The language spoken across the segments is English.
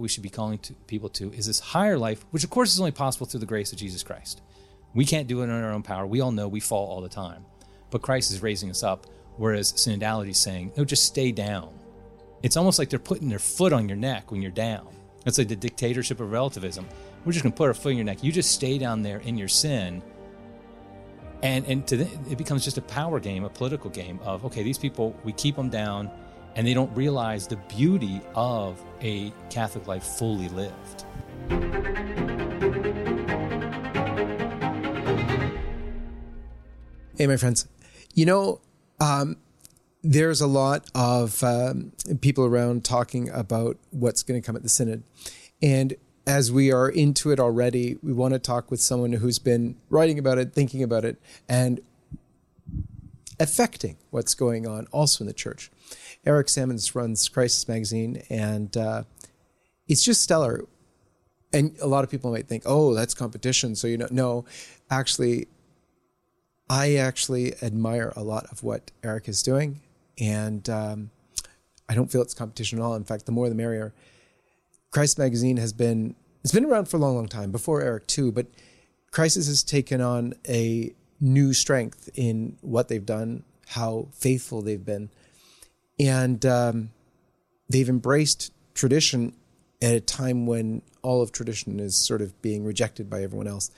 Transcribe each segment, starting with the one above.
we should be calling to people to is this higher life, which of course is only possible through the grace of Jesus Christ. We can't do it in our own power. We all know we fall all the time. But Christ is raising us up, whereas synodality is saying, no, just stay down. It's almost like they're putting their foot on your neck when you're down. It's like the dictatorship of relativism. We're just going to put our foot on your neck. You just stay down there in your sin. And, and to the, it becomes just a power game, a political game of, okay, these people, we keep them down and they don't realize the beauty of a Catholic life fully lived. Hey, my friends. You know, um, there's a lot of um, people around talking about what's going to come at the synod. And as we are into it already, we want to talk with someone who's been writing about it, thinking about it, and affecting what's going on also in the church. Eric Sammons runs Crisis Magazine, and uh, it's just stellar. And a lot of people might think, oh, that's competition. So, you know, no, actually, I actually admire a lot of what Eric is doing. And um, I don't feel it's competition at all. In fact, the more the merrier. Crisis Magazine has been, it's been around for a long, long time, before Eric too, but Crisis has taken on a new strength in what they've done, how faithful they've been and um, they've embraced tradition at a time when all of tradition is sort of being rejected by everyone else.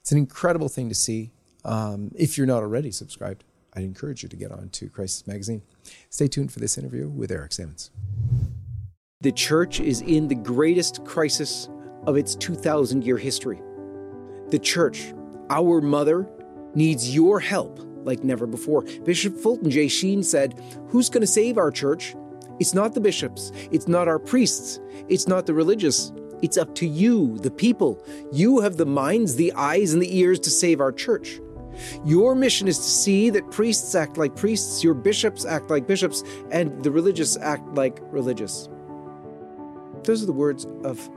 It's an incredible thing to see. Um, if you're not already subscribed, I'd encourage you to get on to Crisis Magazine. Stay tuned for this interview with Eric Sammons. The church is in the greatest crisis of its 2,000 year history. The church, our mother, needs your help like never before. Bishop Fulton J. Sheen said, Who's going to save our church? It's not the bishops, it's not our priests, it's not the religious. It's up to you, the people. You have the minds, the eyes, and the ears to save our church. Your mission is to see that priests act like priests, your bishops act like bishops, and the religious act like religious. Those are the words of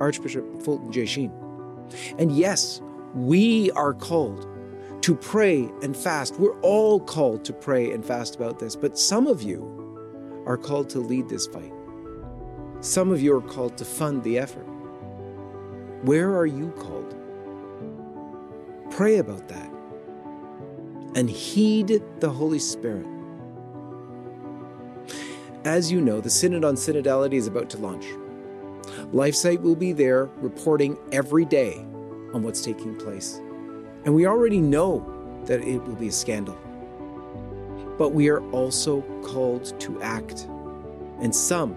Archbishop Fulton J. Sheen. And yes, we are called to pray and fast. We're all called to pray and fast about this, but some of you are called to lead this fight. Some of you are called to fund the effort. Where are you called? Pray about that and heed the Holy Spirit. As you know, the Synod on Synodality is about to launch. LifeSite will be there reporting every day on what's taking place. And we already know that it will be a scandal. But we are also called to act. And some,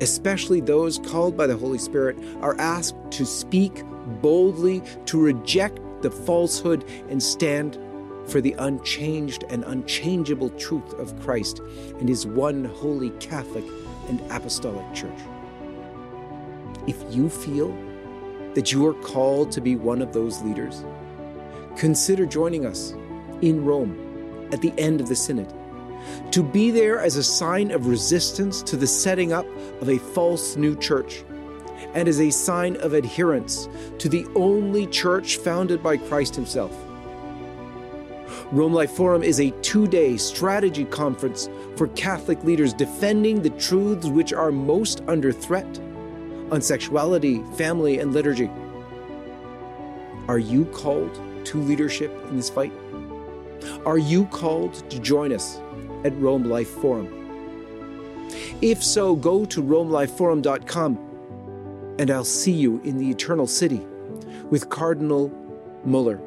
especially those called by the Holy Spirit, are asked to speak boldly, to reject the falsehood, and stand for the unchanged and unchangeable truth of Christ and His one holy Catholic and Apostolic Church. If you feel that you are called to be one of those leaders, consider joining us in Rome at the end of the Synod. To be there as a sign of resistance to the setting up of a false new church, and as a sign of adherence to the only church founded by Christ Himself. Rome Life Forum is a two day strategy conference for Catholic leaders defending the truths which are most under threat on sexuality, family, and liturgy. Are you called to leadership in this fight? Are you called to join us at Rome Life Forum? If so, go to romelifeforum.com and I'll see you in the eternal city with Cardinal Muller,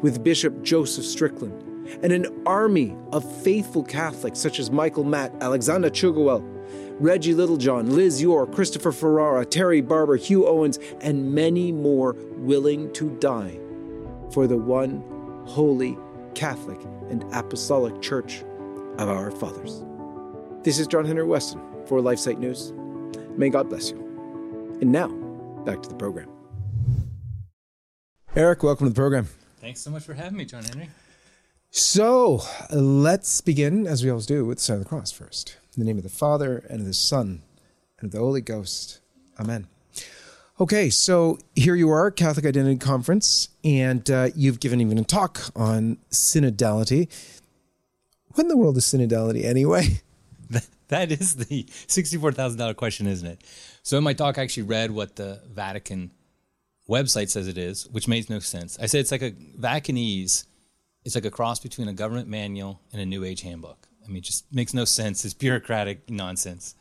with Bishop Joseph Strickland, and an army of faithful Catholics such as Michael Matt, Alexander Tschugguel, Reggie Littlejohn, Liz Yore, Christopher Ferrara, Terry Barber, Hugh Owens, and many more willing to die for the one holy Catholic and Apostolic Church of our fathers. This is John Henry Westen for LifeSite News. May God bless you. And now, back to the program. Eric, welcome to the program. Thanks so much for having me, John Henry. So let's begin, as we always do, with the sign of the cross first. In the name of the Father, and of the Son, and of the Holy Ghost. Amen. Okay, so here you are, Catholic Identity Conference, and uh, you've given even a talk on synodality. What in the world is synodality anyway? that is the $64,000 question, isn't it? So in my talk, I actually read what the Vatican website says it is, which makes no sense. I said it's like a Vaticanese, it's like a cross between a government manual and a New Age handbook. I mean, just makes no sense. It's bureaucratic nonsense.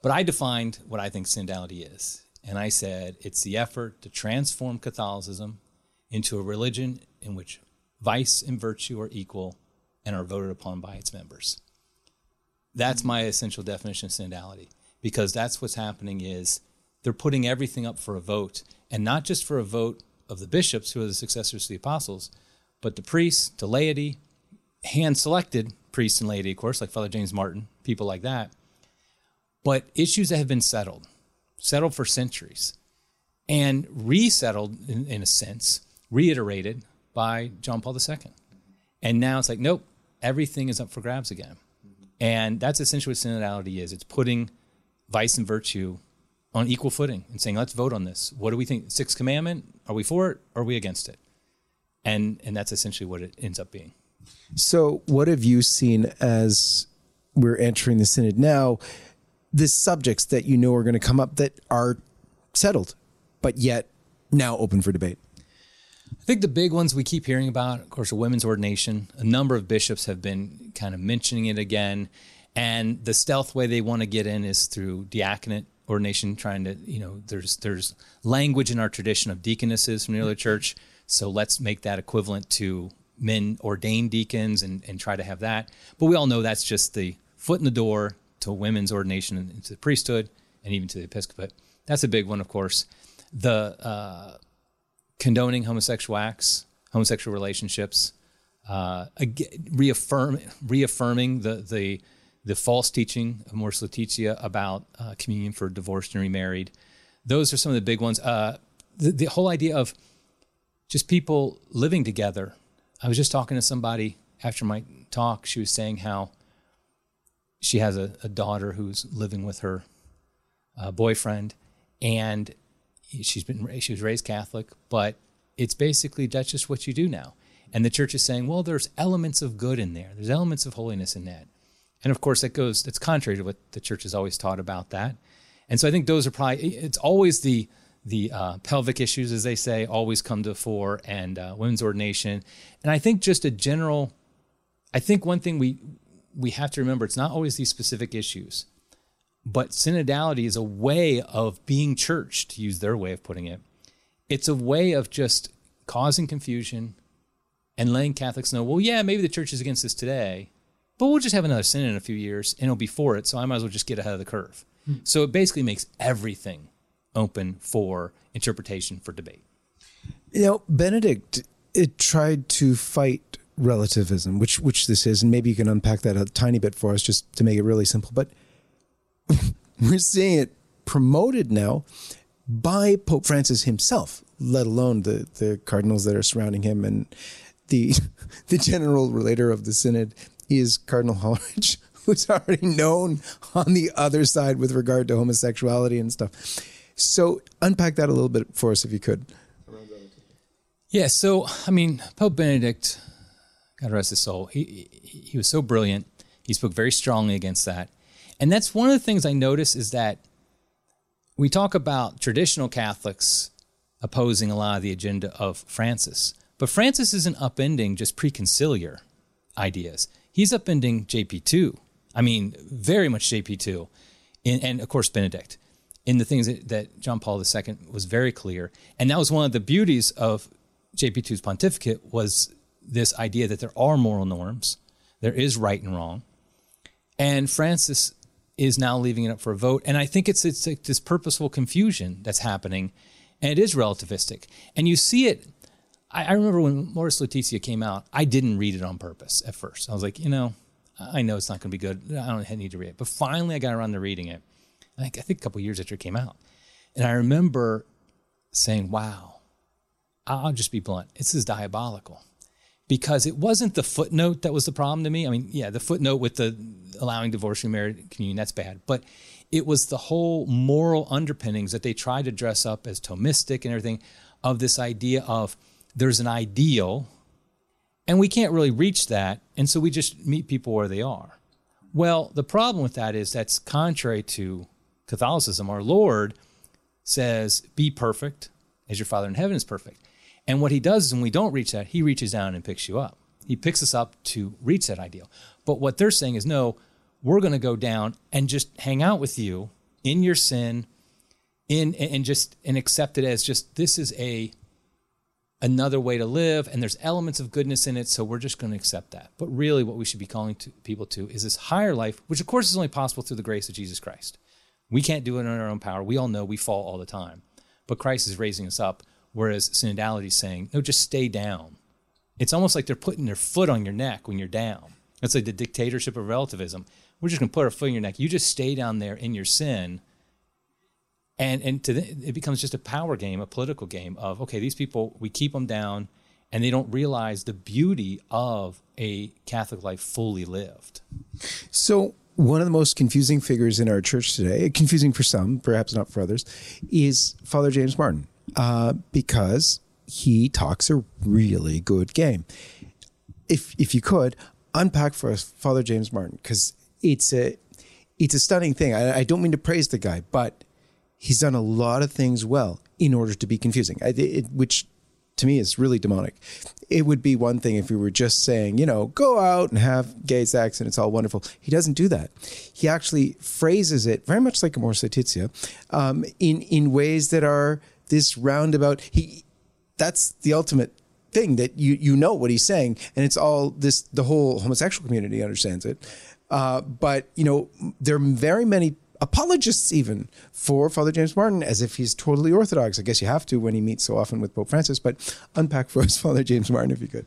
But I defined what I think synodality is. And I said it's the effort to transform Catholicism into a religion in which vice and virtue are equal and are voted upon by its members. That's my essential definition of synodality because that's what's happening is they're putting everything up for a vote and not just for a vote of the bishops who are the successors to the apostles, but the priests, the laity, hand selected priests and laity, of course, like Father James Martin, people like that. But issues that have been settled, settled for centuries, and resettled in, in a sense, reiterated by John Paul II. And now it's like, nope, everything is up for grabs again. And that's essentially what synodality is. It's putting vice and virtue on equal footing and saying, let's vote on this. What do we think? Sixth commandment? Are we for it or are we against it? And and that's essentially what it ends up being. So, what have you seen as we're entering the synod now? The subjects that you know are going to come up that are settled, but yet now open for debate. I think the big ones we keep hearing about, of course, are women's ordination. A number of bishops have been kind of mentioning it again. And the stealth way they want to get in is through diaconate ordination, trying to, you know, there's there's language in our tradition of deaconesses from the early church. So let's make that equivalent to men ordained deacons and, and try to have that. But we all know that's just the foot in the door to women's ordination into the priesthood and even to the episcopate. That's a big one, of course. The uh, condoning homosexual acts, homosexual relationships, uh, reaffirm, reaffirming the, the, the false teaching of Amoris Laetitia about uh, communion for divorced and remarried. Those are some of the big ones. Uh, the, the whole idea of just people living together. I was just talking to somebody after my talk. She was saying how she has a, a daughter who's living with her uh, boyfriend, and she's been she was raised Catholic, but it's basically that's just what you do now. And the church is saying, well, there's elements of good in there. There's elements of holiness in that. And of course, that goes that's contrary to what the church has always taught about that. And so I think those are probably it's always the the uh, pelvic issues, as they say, always come to the fore, and uh, women's ordination. And I think just a general, I think one thing we we have to remember it's not always these specific issues. But synodality is a way of being church, to use their way of putting it. It's a way of just causing confusion and letting Catholics know, well, yeah, maybe the church is against this today, but we'll just have another synod in a few years and it'll be for it. So I might as well just get ahead of the curve. Hmm. So it basically makes everything open for interpretation for debate. You know, Benedict it tried to fight relativism, which which this is, and maybe you can unpack that a tiny bit for us just to make it really simple. But we're seeing it promoted now by Pope Francis himself, let alone the, the cardinals that are surrounding him. And the, the general relator of the synod is Cardinal Hollerich, who's already known on the other side with regard to homosexuality and stuff. So unpack that a little bit for us if you could. Yeah, so I mean, Pope Benedict, God rest his soul, he he was so brilliant. He spoke very strongly against that. And that's one of the things I notice is that we talk about traditional Catholics opposing a lot of the agenda of Francis, but Francis isn't upending just preconciliar ideas. He's upending JP2. I mean, very much JP2, and, and of course Benedict. In the things that, that John Paul II was very clear, and that was one of the beauties of JP2's pontificate was this idea that there are moral norms, there is right and wrong, and Francis is now leaving it up for a vote. And I think it's it's like this purposeful confusion that's happening, and it is relativistic. And you see it. I, I remember when Amoris Laetitia came out, I didn't read it on purpose at first. I was like, you know, I know it's not going to be good. I don't need to read it. But finally, I got around to reading it. I think, I think a couple years after it came out, and I remember saying, "Wow, I'll just be blunt. This is diabolical." because it wasn't the footnote that was the problem to me. I mean, yeah, the footnote with the allowing divorce and married communion, that's bad. But it was the whole moral underpinnings that they tried to dress up as Thomistic and everything of this idea of there's an ideal and we can't really reach that. And so we just meet people where they are. Well, the problem with that is that's contrary to Catholicism. Our Lord says, Be perfect as your Father in heaven is perfect. And what he does is when we don't reach that, he reaches down and picks you up. He picks us up to reach that ideal. But what they're saying is, no, we're going to go down and just hang out with you in your sin, in and just and accept it as just this is a another way to live and there's elements of goodness in it so we're just going to accept that but really what we should be calling to people to is this higher life which of course is only possible through the grace of jesus christ we can't do it in our own power. We all know we fall all the time. But christ is raising us up whereas synodality is saying no just stay down. It's almost like they're putting their foot on your neck when you're down. It's like the dictatorship of relativism. We're just going to put our foot in your neck. You just stay down there in your sin. And and the, it becomes just a power game, a political game of okay, these people we keep them down, and they don't realize the beauty of a Catholic life fully lived. So one of the most confusing figures in our church today, confusing for some, perhaps not for others, is Father James Martin, uh, because he talks a really good game. If if you could unpack for us Father James Martin, because it's a it's a stunning thing. I, I don't mean to praise the guy, but he's done a lot of things well in order to be confusing, it, it, which to me is really demonic. It would be one thing if we were just saying, you know, go out and have gay sex and it's all wonderful. He doesn't do that. He actually phrases it very much like Amor Laetitia um, in in ways that are this roundabout. He that's the ultimate thing that you you know what he's saying, and it's all this. The whole homosexual community understands it, uh, but you know there are very many apologists even for Father James Martin as if he's totally orthodox. I guess you have to when he meets so often with Pope Francis, but unpack for us Father James Martin if you could.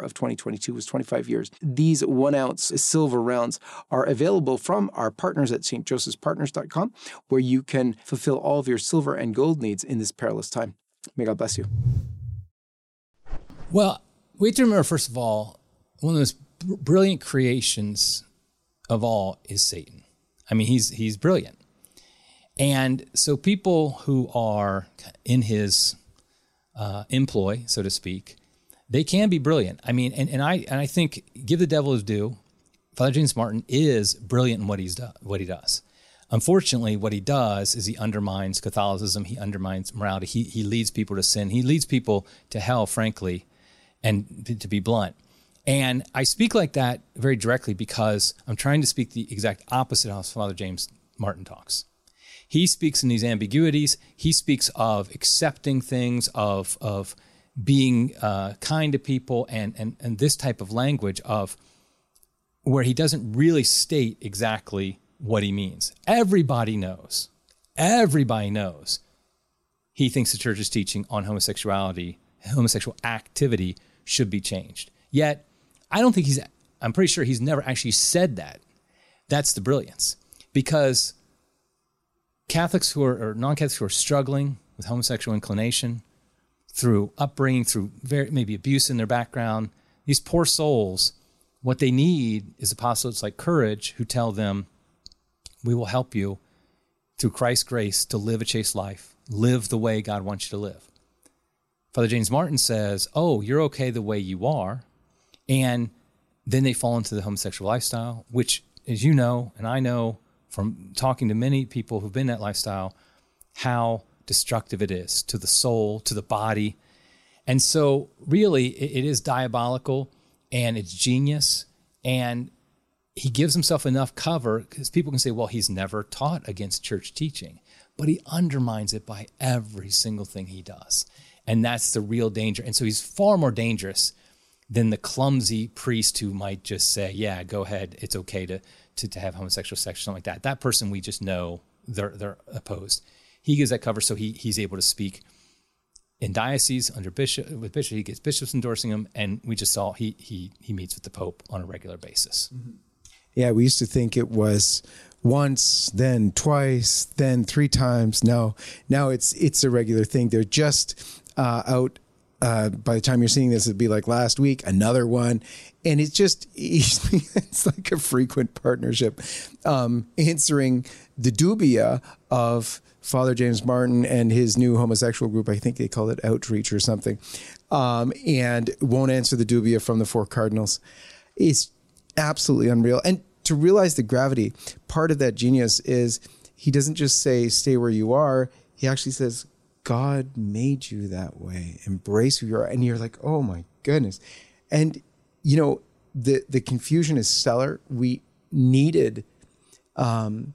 of 2022 was 25 years. These one ounce silver rounds are available from our partners at stjosephspartners.com, where you can fulfill all of your silver and gold needs in this perilous time. May God bless you. Well, we have to remember, first of all, one of the most brilliant creations of all is Satan. I mean, he's he's brilliant. And so people who are in his uh, employ, so to speak, they can be brilliant. I mean, and, and I and I think give the devil his due. Father James Martin is brilliant in what he's do, what he does. Unfortunately, what he does is he undermines Catholicism. He undermines morality. He he leads people to sin. He leads people to hell, frankly, and to be blunt. And I speak like that very directly because I'm trying to speak the exact opposite of how Father James Martin talks. He speaks in these ambiguities. He speaks of accepting things, of of being uh, kind to people and, and, and this type of language of where he doesn't really state exactly what he means. Everybody knows, everybody knows he thinks the church's teaching on homosexuality, homosexual activity should be changed. Yet, I don't think he's, I'm pretty sure he's never actually said that. That's the brilliance. Because Catholics who are, or non Catholics who are struggling with homosexual inclination, through upbringing, through very, maybe abuse in their background. These poor souls, what they need is apostles like courage who tell them, We will help you through Christ's grace to live a chaste life, live the way God wants you to live. Father James Martin says, Oh, you're okay the way you are. And then they fall into the homosexual lifestyle, which, as you know, and I know from talking to many people who've been that lifestyle, how destructive it is to the soul, to the body. And so, really, it, it is diabolical and it's genius. And he gives himself enough cover because people can say, well, he's never taught against church teaching, but he undermines it by every single thing he does. And that's the real danger. And so he's far more dangerous than the clumsy priest who might just say, yeah, go ahead, it's okay to, to, to have homosexual sex or something like that. That person we just know they're, they're opposed he gives that cover so he, he's able to speak in diocese under bishop with bishop he gets bishops endorsing him and we just saw he he he meets with the pope on a regular basis Yeah, we used to think it was once, then twice, then three times. No, now it's it's a regular thing. They're just uh, out. Uh, by the time you're seeing this, it'd be like last week, another one, and it's just it's like a frequent partnership, um, answering the dubia of Father James Martin and his new homosexual group. I think they call it Outreach or something, um, and won't answer the dubia from the four cardinals. It's absolutely unreal. And to realize the gravity, part of that genius is he doesn't just say, stay where you are. He actually says, God made you that way. Embrace who you are. And you're like, oh my goodness. And, you know, the, the confusion is stellar. We needed, um,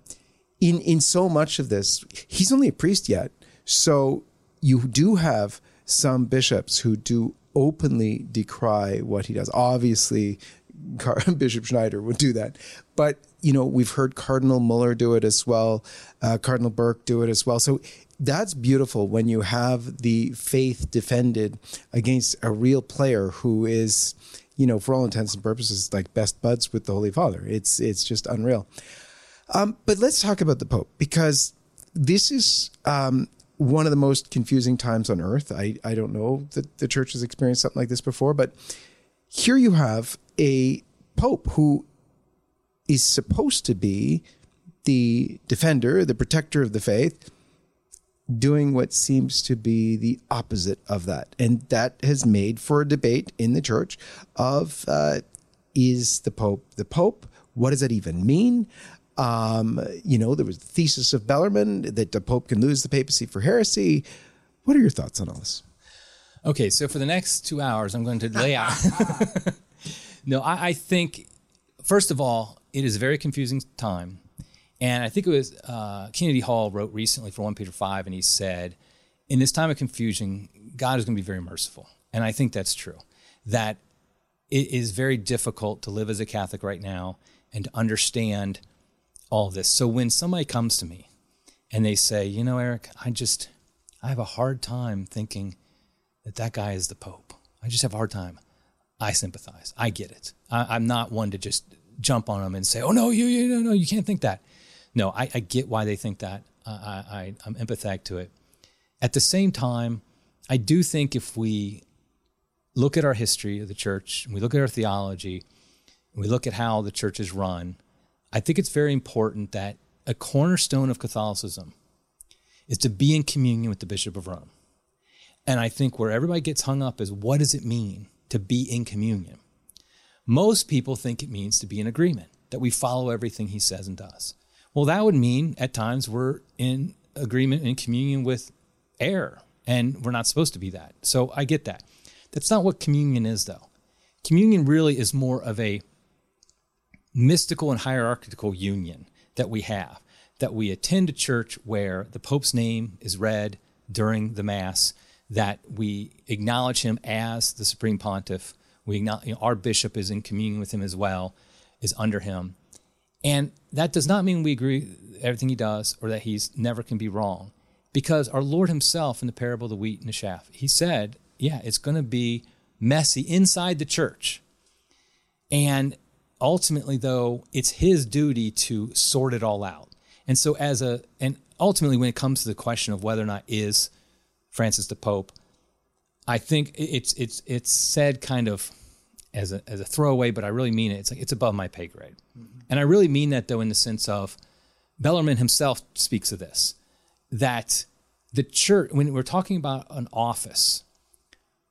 in, in so much of this, he's only a priest yet. So you do have some bishops who do openly decry what he does. Obviously, Bishop Schneider would do that. But, you know, we've heard Cardinal Muller do it as well, uh, Cardinal Burke do it as well. So that's beautiful when you have the faith defended against a real player who is, you know, for all intents and purposes, like best buds with the Holy Father. It's, it's just unreal. Um, but let's talk about the Pope because this is um, one of the most confusing times on earth. I, I don't know that the church has experienced something like this before, but here you have a pope who is supposed to be the defender, the protector of the faith, doing what seems to be the opposite of that. And that has made for a debate in the church of uh, is the pope the pope? What does that even mean? Um, you know, there was the thesis of Bellarmine that the pope can lose the papacy for heresy. What are your thoughts on all this? Okay, so for the next two hours, I'm going to lay out. no, I, I, think, first of all, it is a very confusing time. And I think it was uh, Kennedy Hall wrote recently for 1 Peter 5, and he said, in this time of confusion, God is going to be very merciful. And I think that's true. That it is very difficult to live as a Catholic right now and to understand all this. So when somebody comes to me and they say, you know, Eric, I just, I have a hard time thinking that that guy is the Pope. I just have a hard time. I sympathize. I get it. I, am not one to just jump on them and say, "Oh no, you, you, no, no, you can't think that." No, I, I get why they think that. I, I, I'm empathetic to it. At the same time, I do think if we look at our history of the church, we look at our theology, we look at how the church is run, I think it's very important that a cornerstone of Catholicism is to be in communion with the Bishop of Rome. And I think where everybody gets hung up is what does it mean to be in communion? Most people think it means to be in agreement, that we follow everything he says and does. Well, that would mean at times we're in agreement and communion with error, and we're not supposed to be that. So I get that. That's not what communion is, though. Communion really is more of a mystical and hierarchical union that we have, that we attend a church where the Pope's name is read during the Mass that we acknowledge him as the supreme pontiff. We acknowledge, you know, our bishop is in communion with him as well, is under him. And that does not mean we agree everything he does or that he's never can be wrong. Because our Lord himself in the parable of the wheat and the chaff, he said, yeah, it's going to be messy inside the church. And ultimately, though, it's his duty to sort it all out. And so, as a, and ultimately, when it comes to the question of whether or not is Francis the Pope. I think it's it's it's said kind of as a as a throwaway, but I really mean it. It's like it's above my pay grade, mm-hmm. and I really mean that though in the sense of Bellarmine himself speaks of this that the church when we're talking about an office,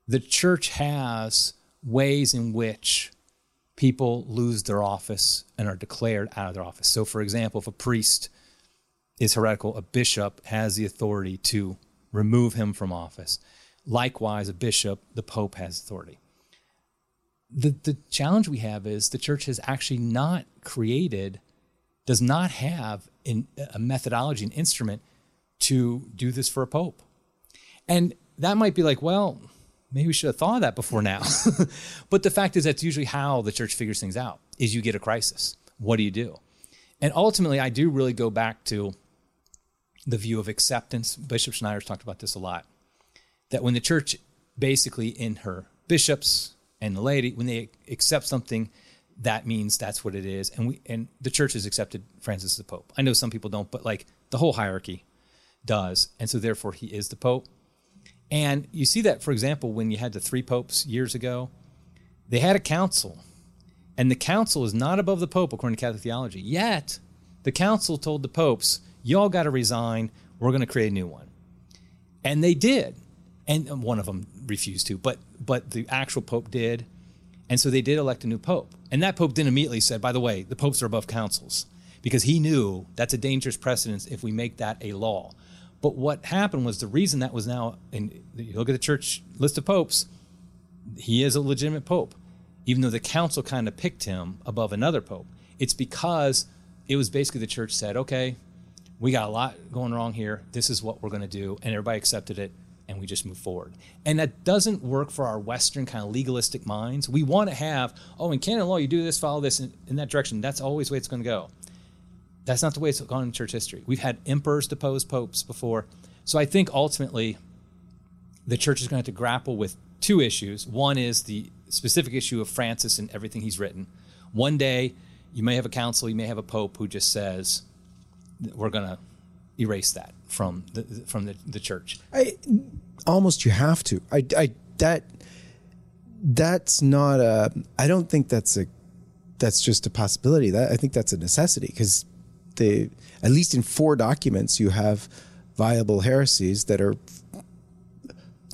the church has ways in which people lose their office and are declared out of their office. So, for example, if a priest is heretical, a bishop has the authority to remove him from office. Likewise, a bishop, the pope has authority. The, the challenge we have is the church has actually not created, does not have in, a methodology, an instrument to do this for a pope. And that might be like, well, maybe we should have thought of that before now. but the fact is that's usually how the church figures things out is you get a crisis. What do you do? And ultimately, I do really go back to the view of acceptance. Bishop Schneider's talked about this a lot. that when the church basically in her bishops and the laity, when they accept something, that means that's what it is. And we and the church has accepted Francis as the Pope. I know some people don't, but like the whole hierarchy does. And so therefore he is the Pope. And you see that, for example, when you had the three popes years ago, they had a council. And the council is not above the Pope according to Catholic theology. Yet the council told the popes, y'all got to resign. We're going to create a new one. And they did. And one of them refused to, but but the actual pope did. And so they did elect a new pope. And that pope then immediately said, by the way, the popes are above councils because he knew that's a dangerous precedence if we make that a law. But what happened was the reason that was now, and you look at the church list of popes, he is a legitimate pope, even though the council kind of picked him above another pope. It's because it was basically the church said, okay, we got a lot going wrong here. This is what we're going to do. And everybody accepted it and we just move forward. And that doesn't work for our Western kind of legalistic minds. We want to have, oh, in canon law, you do this, follow this in, in that direction. That's always the way it's going to go. That's not the way it's gone in church history. We've had emperors depose popes before. So I think ultimately the church is going to have to grapple with two issues. One is the specific issue of Francis and everything he's written. One day, you may have a council, you may have a pope who just says, we're going to erase that from the from the, the church. I almost you have to. I, I that that's not a. I don't think that's a. That's just a possibility. That I think that's a necessity because at least in four documents you have viable heresies that are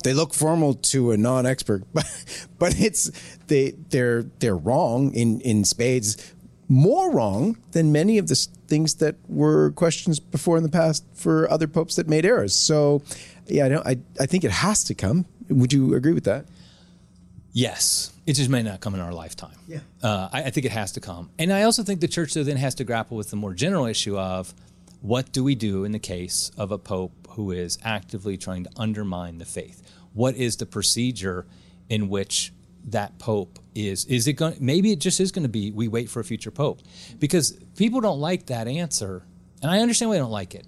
they look formal to a non-expert but but it's they they're they're wrong in in spades more wrong than many of the things that were questions before in the past for other popes that made errors. So, yeah, I, don't, I, I think it has to come. Would you agree with that? Yes, it just may not come in our lifetime. Yeah, uh, I, I, think it has to come, and I also think the church then has to grapple with the more general issue of what do we do in the case of a pope who is actively trying to undermine the faith? What is the procedure in which that pope is is it going maybe it just is going to be we wait for a future pope? Because people don't like that answer and i understand why they don't like it.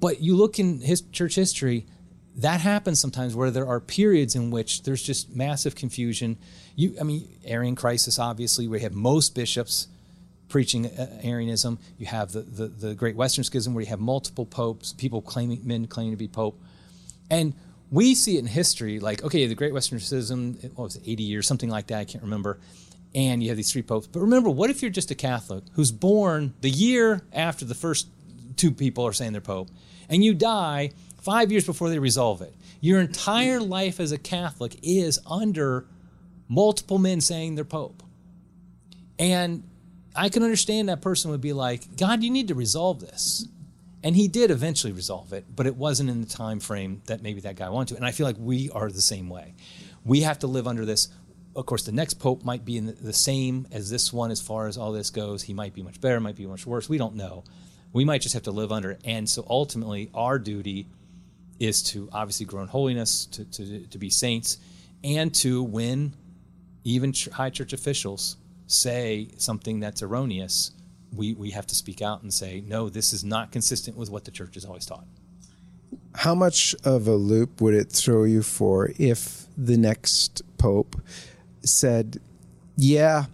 But you look in his church history that happens sometimes where there are periods in which there's just massive confusion you i mean arian crisis obviously we have most bishops preaching uh, arianism you have the, the, the great western schism where you have multiple popes people claiming men claiming to be pope and we see it in history, like, okay, the Great Western Schism, what was it, 80 years, something like that, I can't remember. And you have these three popes. But remember, what if you're just a Catholic who's born the year after the first two people are saying they're pope, and you die five years before they resolve it? Your entire life as a Catholic is under multiple men saying they're pope. And I can understand that person would be like, God, you need to resolve this. And he did eventually resolve it but it wasn't in the time frame that maybe that guy wanted to. And i feel like we are the same way. We have to live under this. Of course the next pope might be the same as this one as far as all this goes. He might be much better might be much worse. We don't know. We might just have to live under it. And so ultimately our duty is to obviously grow in holiness to, to, to be saints and to when even high church officials say something that's erroneous we, we have to speak out and say, no, this is not consistent with what the church has always taught. How much of a loop would it throw you for if the next pope said, yeah,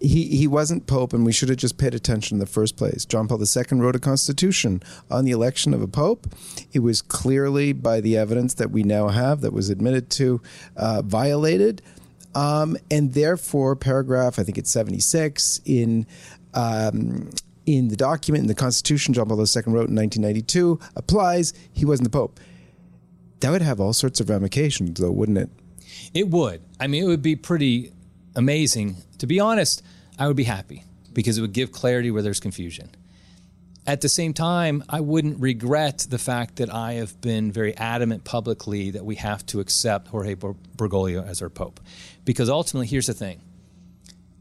he, he wasn't pope and we should have just paid attention in the first place. John Paul II wrote a constitution on the election of a pope. It was clearly, by the evidence that we now have that was admitted to, uh, violated. Um, and therefore, paragraph, I think it's 76 in um, in the document in the Constitution John Paul II wrote in 1992 applies. He wasn't the Pope. That would have all sorts of ramifications, though, wouldn't it? It would. I mean, it would be pretty amazing. To be honest, I would be happy because it would give clarity where there's confusion. At the same time, I wouldn't regret the fact that I have been very adamant publicly that we have to accept Jorge Bergoglio as our Pope. Because ultimately, here's the thing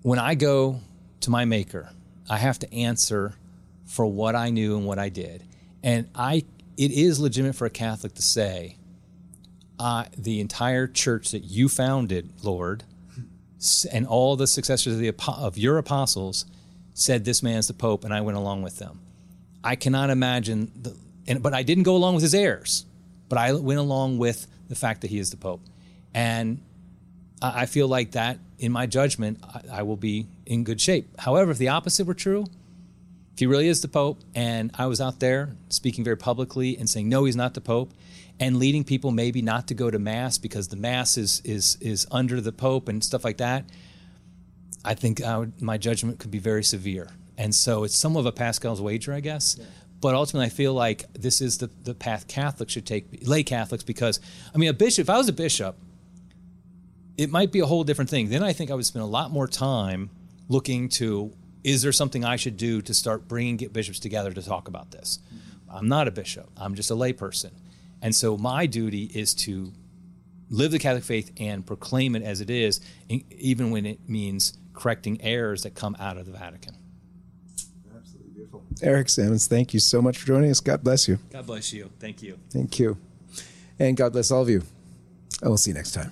when I go to my Maker, I have to answer for what I knew and what I did. And I, it is legitimate for a Catholic to say, uh, the entire church that you founded, Lord, and all the successors of, the, of your apostles said this man's the Pope, and I went along with them. I cannot imagine, the, and, but I didn't go along with his heirs. but I went along with the fact that he is the Pope. And I feel like that, in my judgment, I, will be in good shape. However, if the opposite were true, if he really is the Pope, and I was out there speaking very publicly and saying, no, he's not the Pope, and leading people maybe not to go to Mass because the Mass is, is, is under the Pope and stuff like that, I think I would, my judgment could be very severe. And so it's some of a Pascal's wager, I guess. Yeah. But ultimately, I feel like this is the, the path Catholics should take, lay Catholics, because, I mean, a bishop, if I was a bishop, it might be a whole different thing. Then I think I would spend a lot more time looking to is there something I should do to start bringing bishops together to talk about this? Mm-hmm. I'm not a bishop, I'm just a layperson. And so my duty is to live the Catholic faith and proclaim it as it is, even when it means correcting errors that come out of the Vatican. Absolutely beautiful. Eric Sammons, thank you so much for joining us. God bless you. God bless you. Thank you. Thank you. And God bless all of you. And we'll see you next time.